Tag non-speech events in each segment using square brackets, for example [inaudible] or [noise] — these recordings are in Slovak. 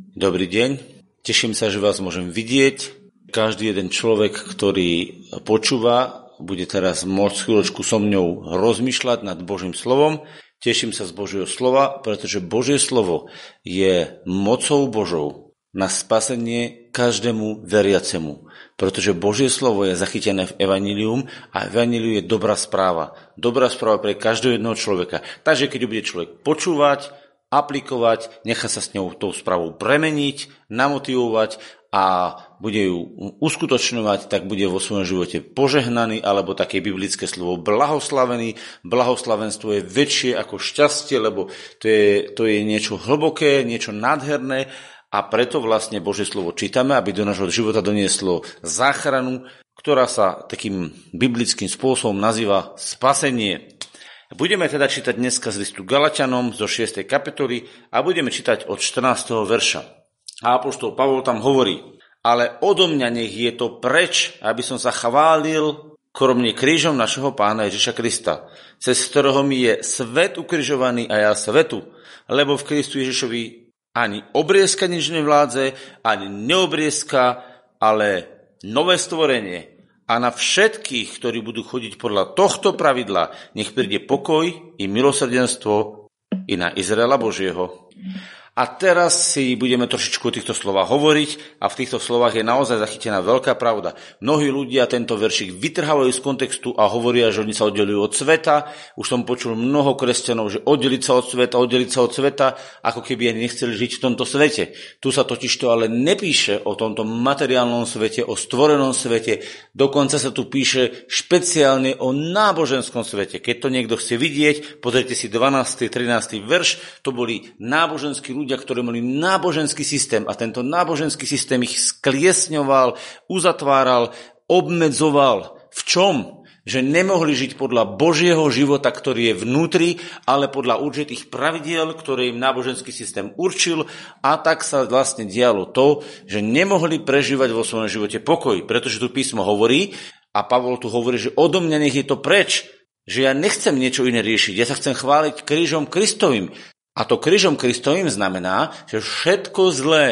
Dobrý deň, teším sa, že vás môžem vidieť. Každý jeden človek, ktorý počúva, bude teraz môcť chvíľočku so mňou rozmýšľať nad Božím slovom. Teším sa z Božieho slova, pretože Božie slovo je mocou Božou na spasenie každému veriacemu. Pretože Božie slovo je zachytené v Evangelium a Evangelium je dobrá správa. Dobrá správa pre každého jedného človeka. Takže keď bude človek počúvať, aplikovať, nechá sa s ňou tou správou premeniť, namotivovať a bude ju uskutočňovať, tak bude vo svojom živote požehnaný, alebo také biblické slovo blahoslavený. Blahoslavenstvo je väčšie ako šťastie, lebo to je, to je niečo hlboké, niečo nádherné a preto vlastne Božie slovo čítame, aby do nášho života donieslo záchranu, ktorá sa takým biblickým spôsobom nazýva spasenie. Budeme teda čítať dneska z listu Galatianom zo 6. kapitoly a budeme čítať od 14. verša. A apoštol Pavol tam hovorí, ale odo mňa nech je to preč, aby som sa chválil kromne krížom našeho pána Ježiša Krista, cez ktorého mi je svet ukrižovaný a ja svetu, lebo v Kristu Ježišovi ani obriezka nič nevládze, ani neobriezka, ale nové stvorenie, a na všetkých, ktorí budú chodiť podľa tohto pravidla, nech príde pokoj i milosrdenstvo i na Izraela Božieho. A teraz si budeme trošičku o týchto slovách hovoriť a v týchto slovách je naozaj zachytená veľká pravda. Mnohí ľudia tento veršik vytrhávajú z kontextu a hovoria, že oni sa oddelujú od sveta. Už som počul mnoho kresťanov, že oddeliť sa od sveta, oddeliť sa od sveta, ako keby ani nechceli žiť v tomto svete. Tu sa totiž to ale nepíše o tomto materiálnom svete, o stvorenom svete. Dokonca sa tu píše špeciálne o náboženskom svete. Keď to niekto chce vidieť, pozrite si 12. 13. verš, to boli náboženskí ľudia, ktorí mali náboženský systém a tento náboženský systém ich skliesňoval, uzatváral, obmedzoval. V čom? Že nemohli žiť podľa Božieho života, ktorý je vnútri, ale podľa určitých pravidiel, ktoré im náboženský systém určil a tak sa vlastne dialo to, že nemohli prežívať vo svojom živote pokoj, pretože tu písmo hovorí a Pavol tu hovorí, že odo mňa nech je to preč, že ja nechcem niečo iné riešiť, ja sa chcem chváliť krížom Kristovým. A to krížom Kristovým znamená, že všetko zlé,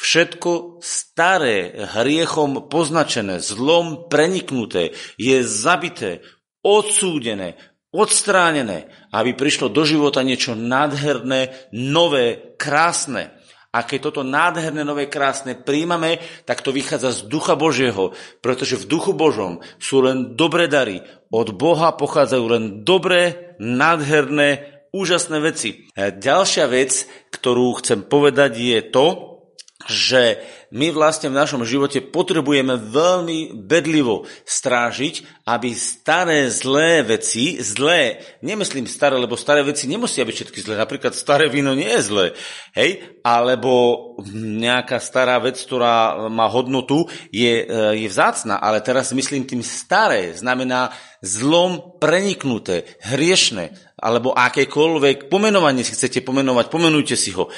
všetko staré, hriechom poznačené, zlom preniknuté, je zabité, odsúdené, odstránené, aby prišlo do života niečo nádherné, nové, krásne. A keď toto nádherné, nové, krásne príjmame, tak to vychádza z Ducha Božieho, pretože v Duchu Božom sú len dobré dary. Od Boha pochádzajú len dobré, nádherné, úžasné veci. E, ďalšia vec, ktorú chcem povedať, je to, že my vlastne v našom živote potrebujeme veľmi bedlivo strážiť, aby staré zlé veci, zlé, nemyslím staré, lebo staré veci nemusia byť všetky zlé, napríklad staré víno nie je zlé, hej, alebo nejaká stará vec, ktorá má hodnotu, je, e, je vzácna, ale teraz myslím tým staré, znamená zlom preniknuté, hriešne, alebo akékoľvek pomenovanie si chcete pomenovať, pomenujte si ho.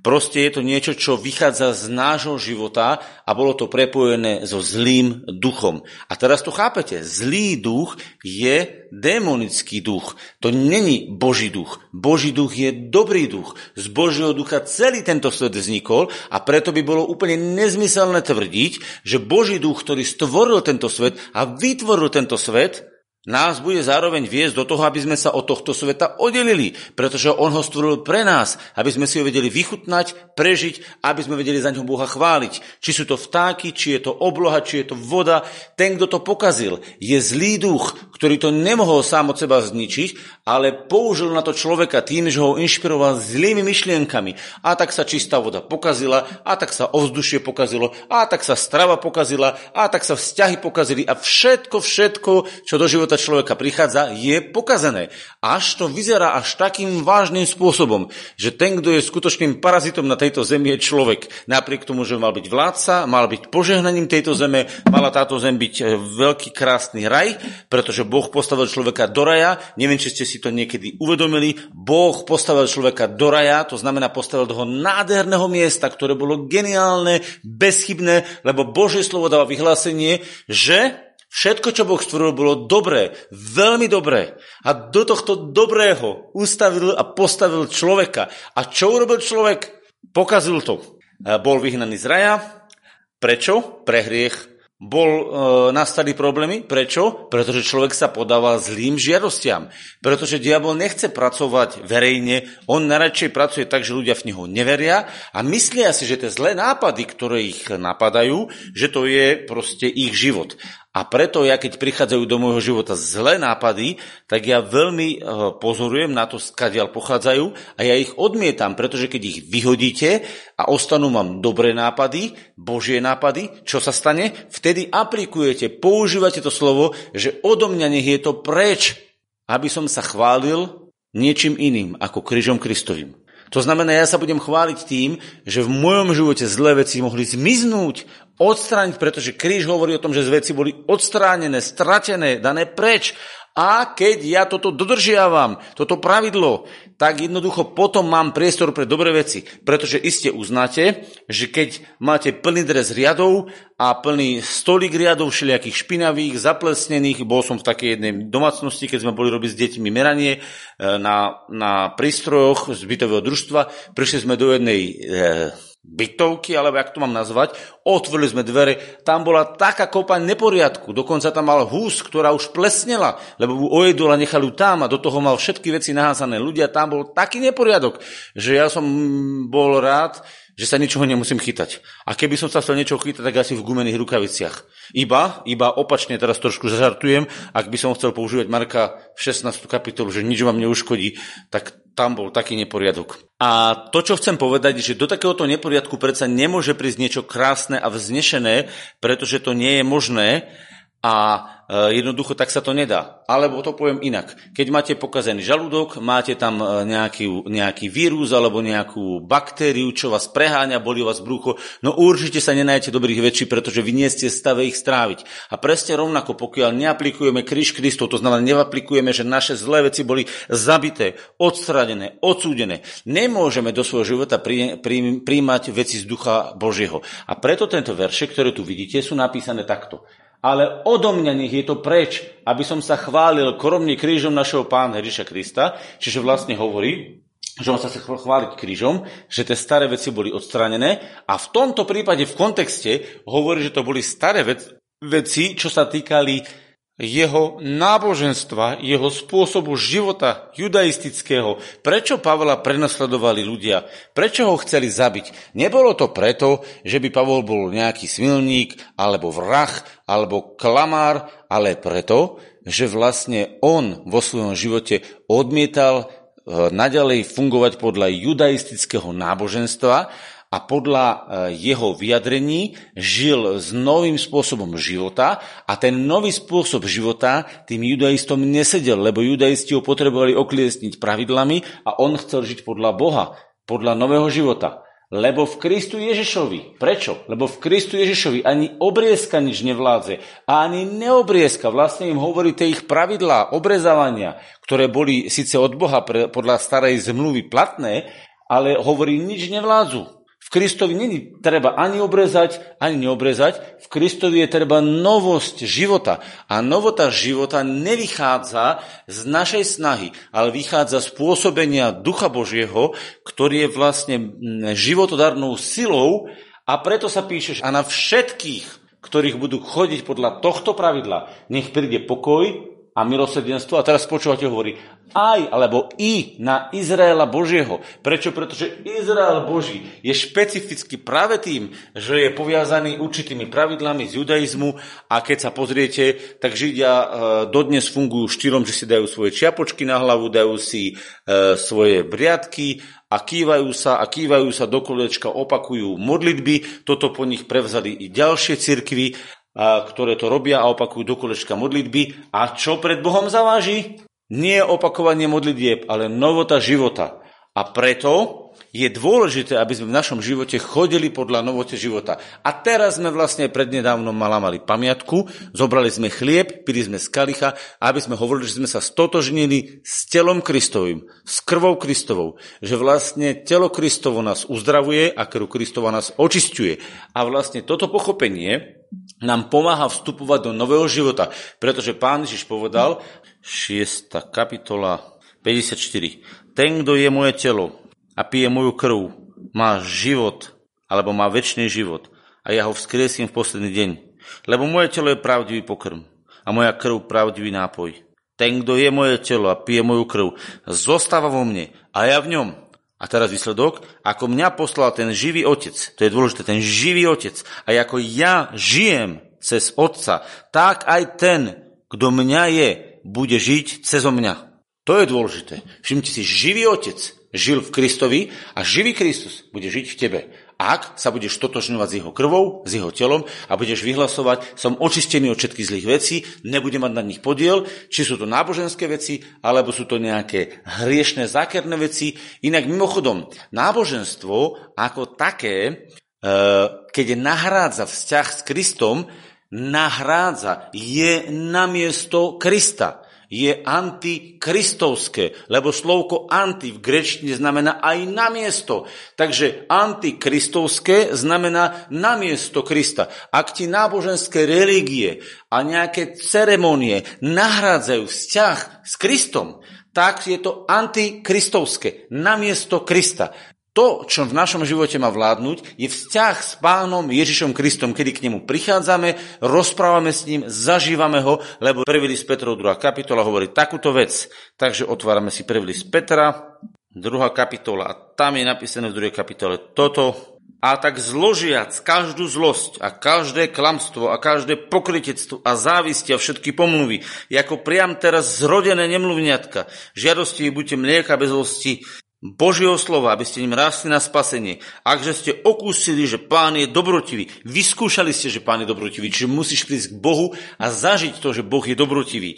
Proste je to niečo, čo vychádza z nášho života a bolo to prepojené so zlým duchom. A teraz to chápete, zlý duch je démonický duch. To není Boží duch. Boží duch je dobrý duch. Z Božieho ducha celý tento svet vznikol a preto by bolo úplne nezmyselné tvrdiť, že Boží duch, ktorý stvoril tento svet a vytvoril tento svet, nás bude zároveň viesť do toho, aby sme sa od tohto sveta oddelili, pretože On ho stvoril pre nás, aby sme si ho vedeli vychutnať, prežiť, aby sme vedeli za ňo Boha chváliť. Či sú to vtáky, či je to obloha, či je to voda, ten, kto to pokazil, je zlý duch, ktorý to nemohol sám od seba zničiť, ale použil na to človeka tým, že ho inšpiroval zlými myšlienkami. A tak sa čistá voda pokazila, a tak sa ovzdušie pokazilo, a tak sa strava pokazila, a tak sa vzťahy pokazili a všetko, všetko, čo do života života človeka prichádza, je pokazené. Až to vyzerá až takým vážnym spôsobom, že ten, kto je skutočným parazitom na tejto zemi, je človek. Napriek tomu, že mal byť vládca, mal byť požehnaním tejto zeme, mala táto zem byť e, veľký krásny raj, pretože Boh postavil človeka do raja. Neviem, či ste si to niekedy uvedomili. Boh postavil človeka do raja, to znamená postavil toho nádherného miesta, ktoré bolo geniálne, bezchybné, lebo Božie slovo dáva vyhlásenie, že Všetko, čo Boh stvoril, bolo dobré, veľmi dobré. A do tohto dobrého ustavil a postavil človeka. A čo urobil človek? Pokazil to. bol vyhnaný z raja. Prečo? Pre hriech bol e, nastali problémy. Prečo? Pretože človek sa podával zlým žiadostiam. Pretože diabol nechce pracovať verejne, on najradšej pracuje tak, že ľudia v neho neveria a myslia si, že tie zlé nápady, ktoré ich napadajú, že to je proste ich život. A preto ja, keď prichádzajú do môjho života zlé nápady, tak ja veľmi eh, pozorujem na to, skadiaľ pochádzajú a ja ich odmietam, pretože keď ich vyhodíte a ostanú vám dobré nápady, božie nápady, čo sa stane? Vtedy aplikujete, používate to slovo, že odo mňa nech je to preč, aby som sa chválil niečím iným ako krížom Kristovým. To znamená, ja sa budem chváliť tým, že v mojom živote zlé veci mohli zmiznúť, odstrániť, pretože kríž hovorí o tom, že veci boli odstránené, stratené, dané preč. A keď ja toto dodržiavam, toto pravidlo, tak jednoducho potom mám priestor pre dobré veci. Pretože iste uznáte, že keď máte plný dres riadov a plný stolík riadov všelijakých špinavých, zaplesnených, bol som v takej jednej domácnosti, keď sme boli robiť s deťmi meranie e, na, na prístrojoch z bytového družstva, prišli sme do jednej e, bytovky, alebo jak to mám nazvať, otvorili sme dvere, tam bola taká kopa neporiadku, dokonca tam mal hús, ktorá už plesnela, lebo ju ojedol a nechal ju tam a do toho mal všetky veci naházané. Ľudia, tam bol taký neporiadok, že ja som bol rád, že sa ničoho nemusím chytať. A keby som sa chcel niečo chytať, tak asi v gumených rukaviciach. Iba, iba opačne teraz trošku zažartujem, ak by som chcel používať Marka v 16. kapitolu, že nič vám neuškodí, tak tam bol taký neporiadok. A to, čo chcem povedať, že do takéhoto neporiadku predsa nemôže prísť niečo krásne a vznešené, pretože to nie je možné a e, jednoducho tak sa to nedá. Alebo to poviem inak. Keď máte pokazený žalúdok, máte tam e, nejaký, nejaký vírus alebo nejakú baktériu, čo vás preháňa, boli vás brucho, no určite sa nenájete dobrých väčší, pretože vy nie ste v stave ich stráviť. A presne rovnako, pokiaľ neaplikujeme kríž Kristov, to znamená, neaplikujeme, že naše zlé veci boli zabité, odstradené, odsúdené, nemôžeme do svojho života príjmať veci z ducha Božieho. A preto tento verše, ktoré tu vidíte, sú napísané takto ale odo mňa nech je to preč, aby som sa chválil koromne krížom našeho pána Ježiša Krista. Čiže vlastne hovorí, že on sa chce chváliť krížom, že tie staré veci boli odstránené a v tomto prípade v kontexte hovorí, že to boli staré veci, čo sa týkali jeho náboženstva, jeho spôsobu života judaistického. Prečo Pavla prenasledovali ľudia? Prečo ho chceli zabiť? Nebolo to preto, že by Pavol bol nejaký smilník, alebo vrah, alebo klamár, ale preto, že vlastne on vo svojom živote odmietal eh, naďalej fungovať podľa judaistického náboženstva a podľa e, jeho vyjadrení žil s novým spôsobom života a ten nový spôsob života tým judaistom nesedel, lebo judaisti ho potrebovali okliesniť pravidlami a on chcel žiť podľa Boha, podľa nového života. Lebo v Kristu Ježišovi. Prečo? Lebo v Kristu Ježišovi ani obriezka nič nevládze. A ani neobriezka. Vlastne im hovorí tie ich pravidlá obrezávania, ktoré boli síce od Boha podľa starej zmluvy platné, ale hovorí, nič nevládzu. Kristovi není treba ani obrezať, ani neobrezať. V Kristovi je treba novosť života. A novota života nevychádza z našej snahy, ale vychádza z pôsobenia Ducha Božieho, ktorý je vlastne životodarnou silou a preto sa píšeš a na všetkých, ktorých budú chodiť podľa tohto pravidla, nech príde pokoj, a milosrdenstvo. A teraz počúvate, hovorí aj, alebo i na Izraela Božieho. Prečo? Pretože Izrael Boží je špecificky práve tým, že je poviazaný určitými pravidlami z judaizmu a keď sa pozriete, tak Židia e, dodnes fungujú štýlom, že si dajú svoje čiapočky na hlavu, dajú si e, svoje briadky a kývajú sa a kývajú sa do kolečka, opakujú modlitby. Toto po nich prevzali i ďalšie cirkvy ktoré to robia a opakujú do kolečka modlitby. A čo pred Bohom zaváži? Nie opakovanie modlitieb, ale novota života. A preto je dôležité, aby sme v našom živote chodili podľa novote života. A teraz sme vlastne prednedávnom mali pamiatku, zobrali sme chlieb, pili sme z kalicha, aby sme hovorili, že sme sa stotožnili s telom Kristovým, s krvou Kristovou. Že vlastne telo Kristovo nás uzdravuje a krv Kristova nás očistuje. A vlastne toto pochopenie nám pomáha vstupovať do nového života, pretože pán Ježiš povedal, 6. kapitola 54. Ten, kto je moje telo a pije moju krv, má život alebo má väčší život a ja ho vzkriesím v posledný deň. Lebo moje telo je pravdivý pokrm a moja krv pravdivý nápoj. Ten, kto je moje telo a pije moju krv, zostáva vo mne a ja v ňom. A teraz výsledok, ako mňa poslal ten živý otec, to je dôležité, ten živý otec, a ako ja žijem cez otca, tak aj ten, kto mňa je, bude žiť cez mňa. To je dôležité. Všimte si, živý otec žil v Kristovi a živý Kristus bude žiť v tebe ak sa budeš totožňovať s jeho krvou, s jeho telom a budeš vyhlasovať, som očistený od všetkých zlých vecí, nebudem mať na nich podiel, či sú to náboženské veci, alebo sú to nejaké hriešné, zákerné veci. Inak mimochodom, náboženstvo ako také, e, keď nahrádza vzťah s Kristom, nahrádza, je namiesto Krista je antikristovské, lebo slovko anti v grečtine znamená aj namiesto. Takže antikristovské znamená namiesto Krista. Ak ti náboženské religie a nejaké ceremonie nahrádzajú vzťah s Kristom, tak je to antikristovské, namiesto Krista. To, čo v našom živote má vládnuť, je vzťah s pánom Ježišom Kristom, kedy k nemu prichádzame, rozprávame s ním, zažívame ho, lebo prvý list Petrov, druhá kapitola hovorí takúto vec. Takže otvárame si prvý list Petra, druhá kapitola a tam je napísané v druhej kapitole toto. A tak zložiac každú zlosť a každé klamstvo a každé pokrytectvo a závisti a všetky pomluvy, ako priam teraz zrodené nemluvňatka, žiadosti buďte mlieka bez zlosti, Božieho slova, aby ste ním rástli na spasenie. Akže ste okúsili, že Pán je dobrotivý, vyskúšali ste, že Pán je dobrotivý, čiže musíš prísť k Bohu a zažiť to, že Boh je dobrotivý.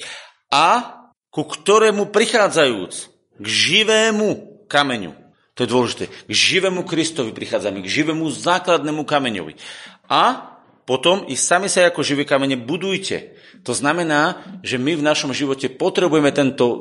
A ku ktorému prichádzajúc, k živému kameňu, to je dôležité, k živému Kristovi prichádzame, k živému základnému kameňovi. A potom i sami sa ako živé kamene budujte. To znamená, že my v našom živote potrebujeme tento e,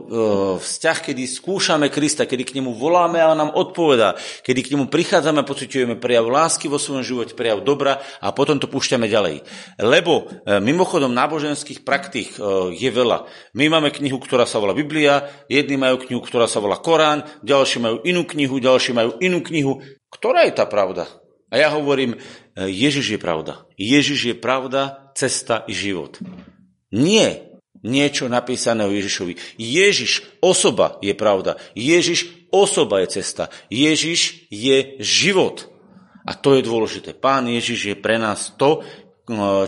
vzťah, kedy skúšame Krista, kedy k nemu voláme a on nám odpovedá, kedy k nemu prichádzame a pociťujeme prejav lásky vo svojom živote, prejav dobra a potom to púšťame ďalej. Lebo e, mimochodom náboženských praktík e, je veľa. My máme knihu, ktorá sa volá Biblia, jedni majú knihu, ktorá sa volá Korán, ďalší majú inú knihu, ďalší majú inú knihu. Ktorá je tá pravda? A ja hovorím, Ježiš je pravda. Ježiš je pravda, cesta i život. Nie niečo napísané o Ježišovi. Ježiš osoba je pravda. Ježiš osoba je cesta. Ježiš je život. A to je dôležité. Pán Ježiš je pre nás to,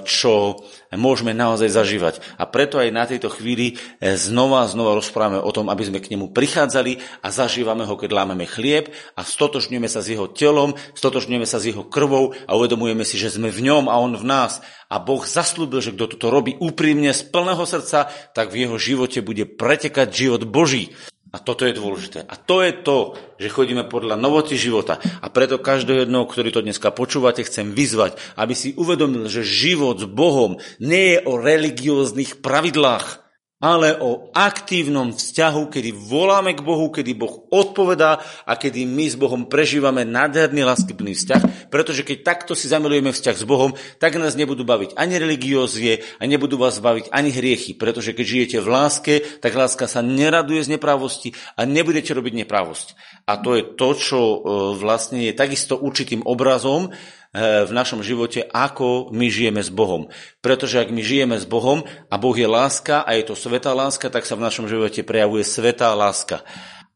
čo môžeme naozaj zažívať. A preto aj na tejto chvíli e, znova a znova rozprávame o tom, aby sme k nemu prichádzali a zažívame ho, keď lámeme chlieb a stotožňujeme sa s jeho telom, stotožňujeme sa s jeho krvou a uvedomujeme si, že sme v ňom a on v nás. A Boh zaslúbil, že kto toto robí úprimne z plného srdca, tak v jeho živote bude pretekať život Boží. A toto je dôležité. A to je to, že chodíme podľa novoty života. A preto každého jednoho, ktorý to dneska počúvate, chcem vyzvať, aby si uvedomil, že život s Bohom nie je o religióznych pravidlách, ale o aktívnom vzťahu, kedy voláme k Bohu, kedy Boh odpovedá a kedy my s Bohom prežívame nádherný láskyplný vzťah, pretože keď takto si zamilujeme vzťah s Bohom, tak nás nebudú baviť ani religiózie a nebudú vás baviť ani hriechy, pretože keď žijete v láske, tak láska sa neraduje z neprávosti a nebudete robiť neprávosť. A to je to, čo e, vlastne je takisto určitým obrazom, v našom živote, ako my žijeme s Bohom. Pretože ak my žijeme s Bohom a Boh je láska a je to svetá láska, tak sa v našom živote prejavuje svetá láska.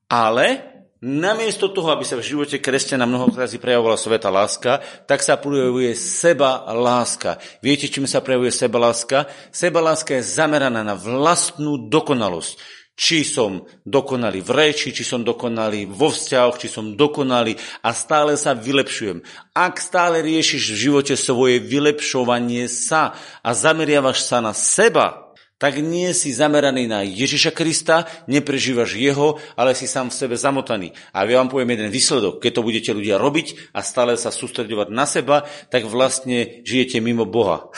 Ale namiesto toho, aby sa v živote kresťana mnohokrát prejavovala sveta láska, tak sa prejavuje seba láska. Viete, čím sa prejavuje seba láska? Seba láska je zameraná na vlastnú dokonalosť či som dokonalý v reči, či som dokonalý vo vzťahoch, či som dokonalý a stále sa vylepšujem. Ak stále riešiš v živote svoje vylepšovanie sa a zameriavaš sa na seba, tak nie si zameraný na Ježiša Krista, neprežívaš jeho, ale si sám v sebe zamotaný. A ja vám poviem jeden výsledok. Keď to budete ľudia robiť a stále sa sústredovať na seba, tak vlastne žijete mimo Boha.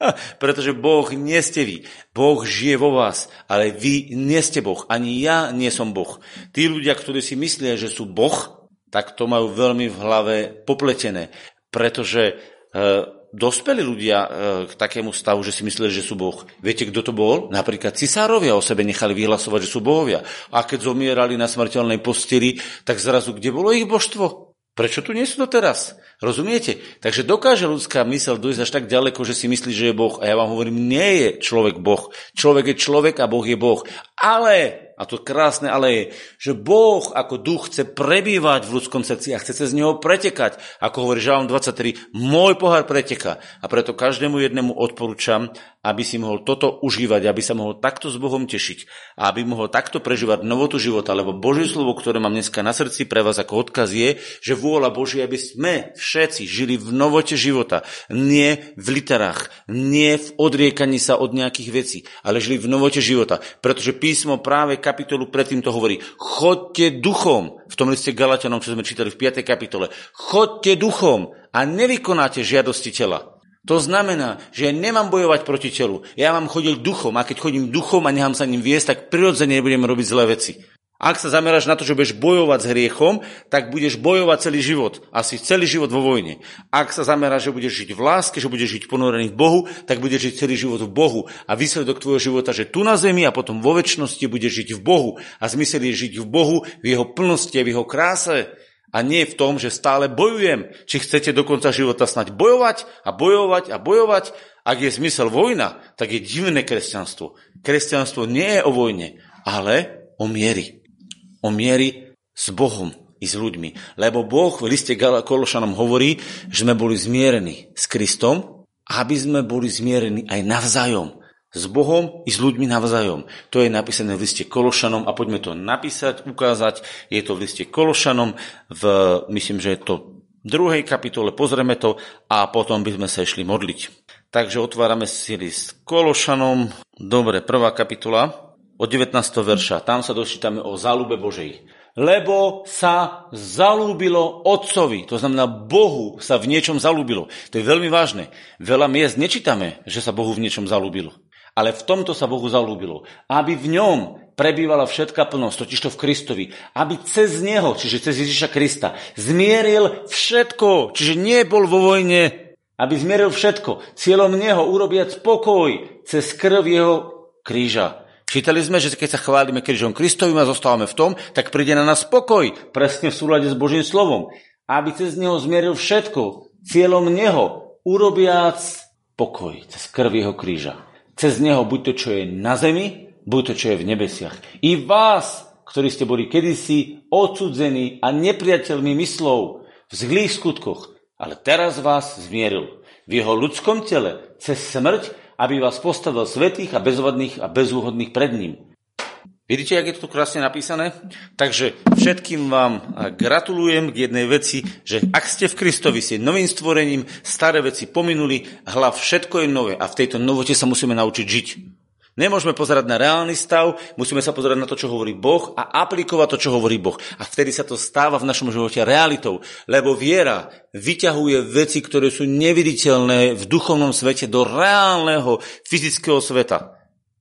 [laughs] Pretože Boh nie ste vy. Boh žije vo vás, ale vy nie ste Boh. Ani ja nie som Boh. Tí ľudia, ktorí si myslia, že sú Boh, tak to majú veľmi v hlave popletené. Pretože e, dospeli ľudia e, k takému stavu, že si mysleli, že sú Boh. Viete, kto to bol? Napríklad cisárovia o sebe nechali vyhlasovať, že sú bohovia. A keď zomierali na smrteľnej posteli, tak zrazu kde bolo ich božstvo? Prečo tu nie sú to teraz? Rozumiete? Takže dokáže ľudská mysel dojsť až tak ďaleko, že si myslí, že je Boh. A ja vám hovorím, nie je človek Boh. Človek je človek a Boh je Boh. Ale a to krásne ale je, že Boh ako duch chce prebývať v ľudskom srdci a chce cez neho pretekať. Ako hovorí Žalm 23, môj pohár preteka. A preto každému jednému odporúčam, aby si mohol toto užívať, aby sa mohol takto s Bohom tešiť a aby mohol takto prežívať novotu života, lebo Božie slovo, ktoré mám dneska na srdci pre vás ako odkaz je, že vôľa Božia, aby sme všetci žili v novote života, nie v literách, nie v odriekaní sa od nejakých vecí, ale žili v novote života, pretože písmo práve kapitolu predtým to hovorí. Chodte duchom, v tom liste Galatianom, čo sme čítali v 5. kapitole. Chodte duchom a nevykonáte žiadosti tela. To znamená, že ja nemám bojovať proti telu. Ja mám chodiť duchom a keď chodím duchom a nechám sa ním viesť, tak prirodzene nebudem robiť zlé veci. Ak sa zameráš na to, že budeš bojovať s hriechom, tak budeš bojovať celý život. Asi celý život vo vojne. Ak sa zameráš, že budeš žiť v láske, že budeš žiť ponorený v Bohu, tak budeš žiť celý život v Bohu. A výsledok tvojho života, že tu na zemi a potom vo väčšnosti budeš žiť v Bohu. A zmysel je žiť v Bohu, v jeho plnosti v jeho kráse. A nie v tom, že stále bojujem. Či chcete do konca života snať bojovať a bojovať a bojovať. Ak je zmysel vojna, tak je divné kresťanstvo. Kresťanstvo nie je o vojne, ale o miery. O miery s Bohom i s ľuďmi. Lebo Boh v liste Kološanom hovorí, že sme boli zmierení s Kristom, aby sme boli zmierení aj navzájom s Bohom i s ľuďmi navzájom. To je napísané v liste Kološanom a poďme to napísať, ukázať. Je to v liste Kološanom, v, myslím, že je to druhej kapitole, pozrieme to a potom by sme sa išli modliť. Takže otvárame si list Kološanom, dobre, prvá kapitola, od 19. verša, tam sa dočítame o záľube Božej. Lebo sa zalúbilo Otcovi, to znamená Bohu sa v niečom zalúbilo. To je veľmi vážne. Veľa miest nečítame, že sa Bohu v niečom zalúbilo. Ale v tomto sa Bohu zalúbilo. Aby v ňom prebývala všetká plnosť, totiž to v Kristovi. Aby cez Neho, čiže cez Ježiša Krista, zmieril všetko. Čiže nie bol vo vojne, aby zmieril všetko. Cieľom Neho urobiať spokoj cez krv Jeho kríža. Čítali sme, že keď sa chválime krížom Kristovým a zostávame v tom, tak príde na nás spokoj, presne v súlade s Božím slovom. Aby cez Neho zmieril všetko. Cieľom Neho urobiac pokoj cez krv Jeho kríža cez neho buď to, čo je na zemi, buď to, čo je v nebesiach. I vás, ktorí ste boli kedysi odsudzení a nepriateľmi myslov v zlých skutkoch, ale teraz vás zmieril v jeho ľudskom tele cez smrť, aby vás postavil svetých a bezvadných a bezúhodných pred ním. Vidíte, jak je to krásne napísané? Takže všetkým vám gratulujem k jednej veci, že ak ste v Kristovi, ste novým stvorením, staré veci pominuli, hlav všetko je nové a v tejto novote sa musíme naučiť žiť. Nemôžeme pozerať na reálny stav, musíme sa pozerať na to, čo hovorí Boh a aplikovať to, čo hovorí Boh. A vtedy sa to stáva v našom živote realitou, lebo viera vyťahuje veci, ktoré sú neviditeľné v duchovnom svete do reálneho fyzického sveta.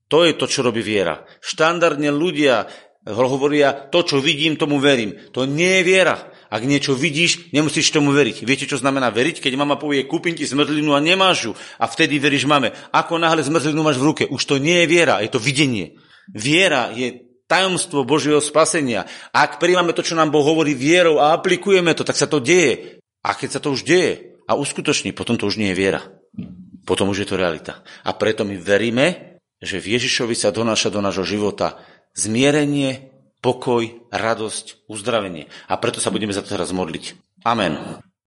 To je to, čo robí viera. Štandardne ľudia hovoria, to, čo vidím, tomu verím. To nie je viera. Ak niečo vidíš, nemusíš tomu veriť. Viete, čo znamená veriť? Keď mama povie, kúpim ti zmrzlinu a nemáš ju. A vtedy veríš mame. Ako náhle zmrzlinu máš v ruke, už to nie je viera, je to videnie. Viera je tajomstvo Božieho spasenia. Ak príjmame to, čo nám Boh hovorí vierou a aplikujeme to, tak sa to deje. A keď sa to už deje a uskutoční, potom to už nie je viera. Potom už je to realita. A preto my veríme, že v Ježišovi sa donáša do nášho života zmierenie, pokoj, radosť, uzdravenie. A preto sa budeme za to teraz modliť. Amen.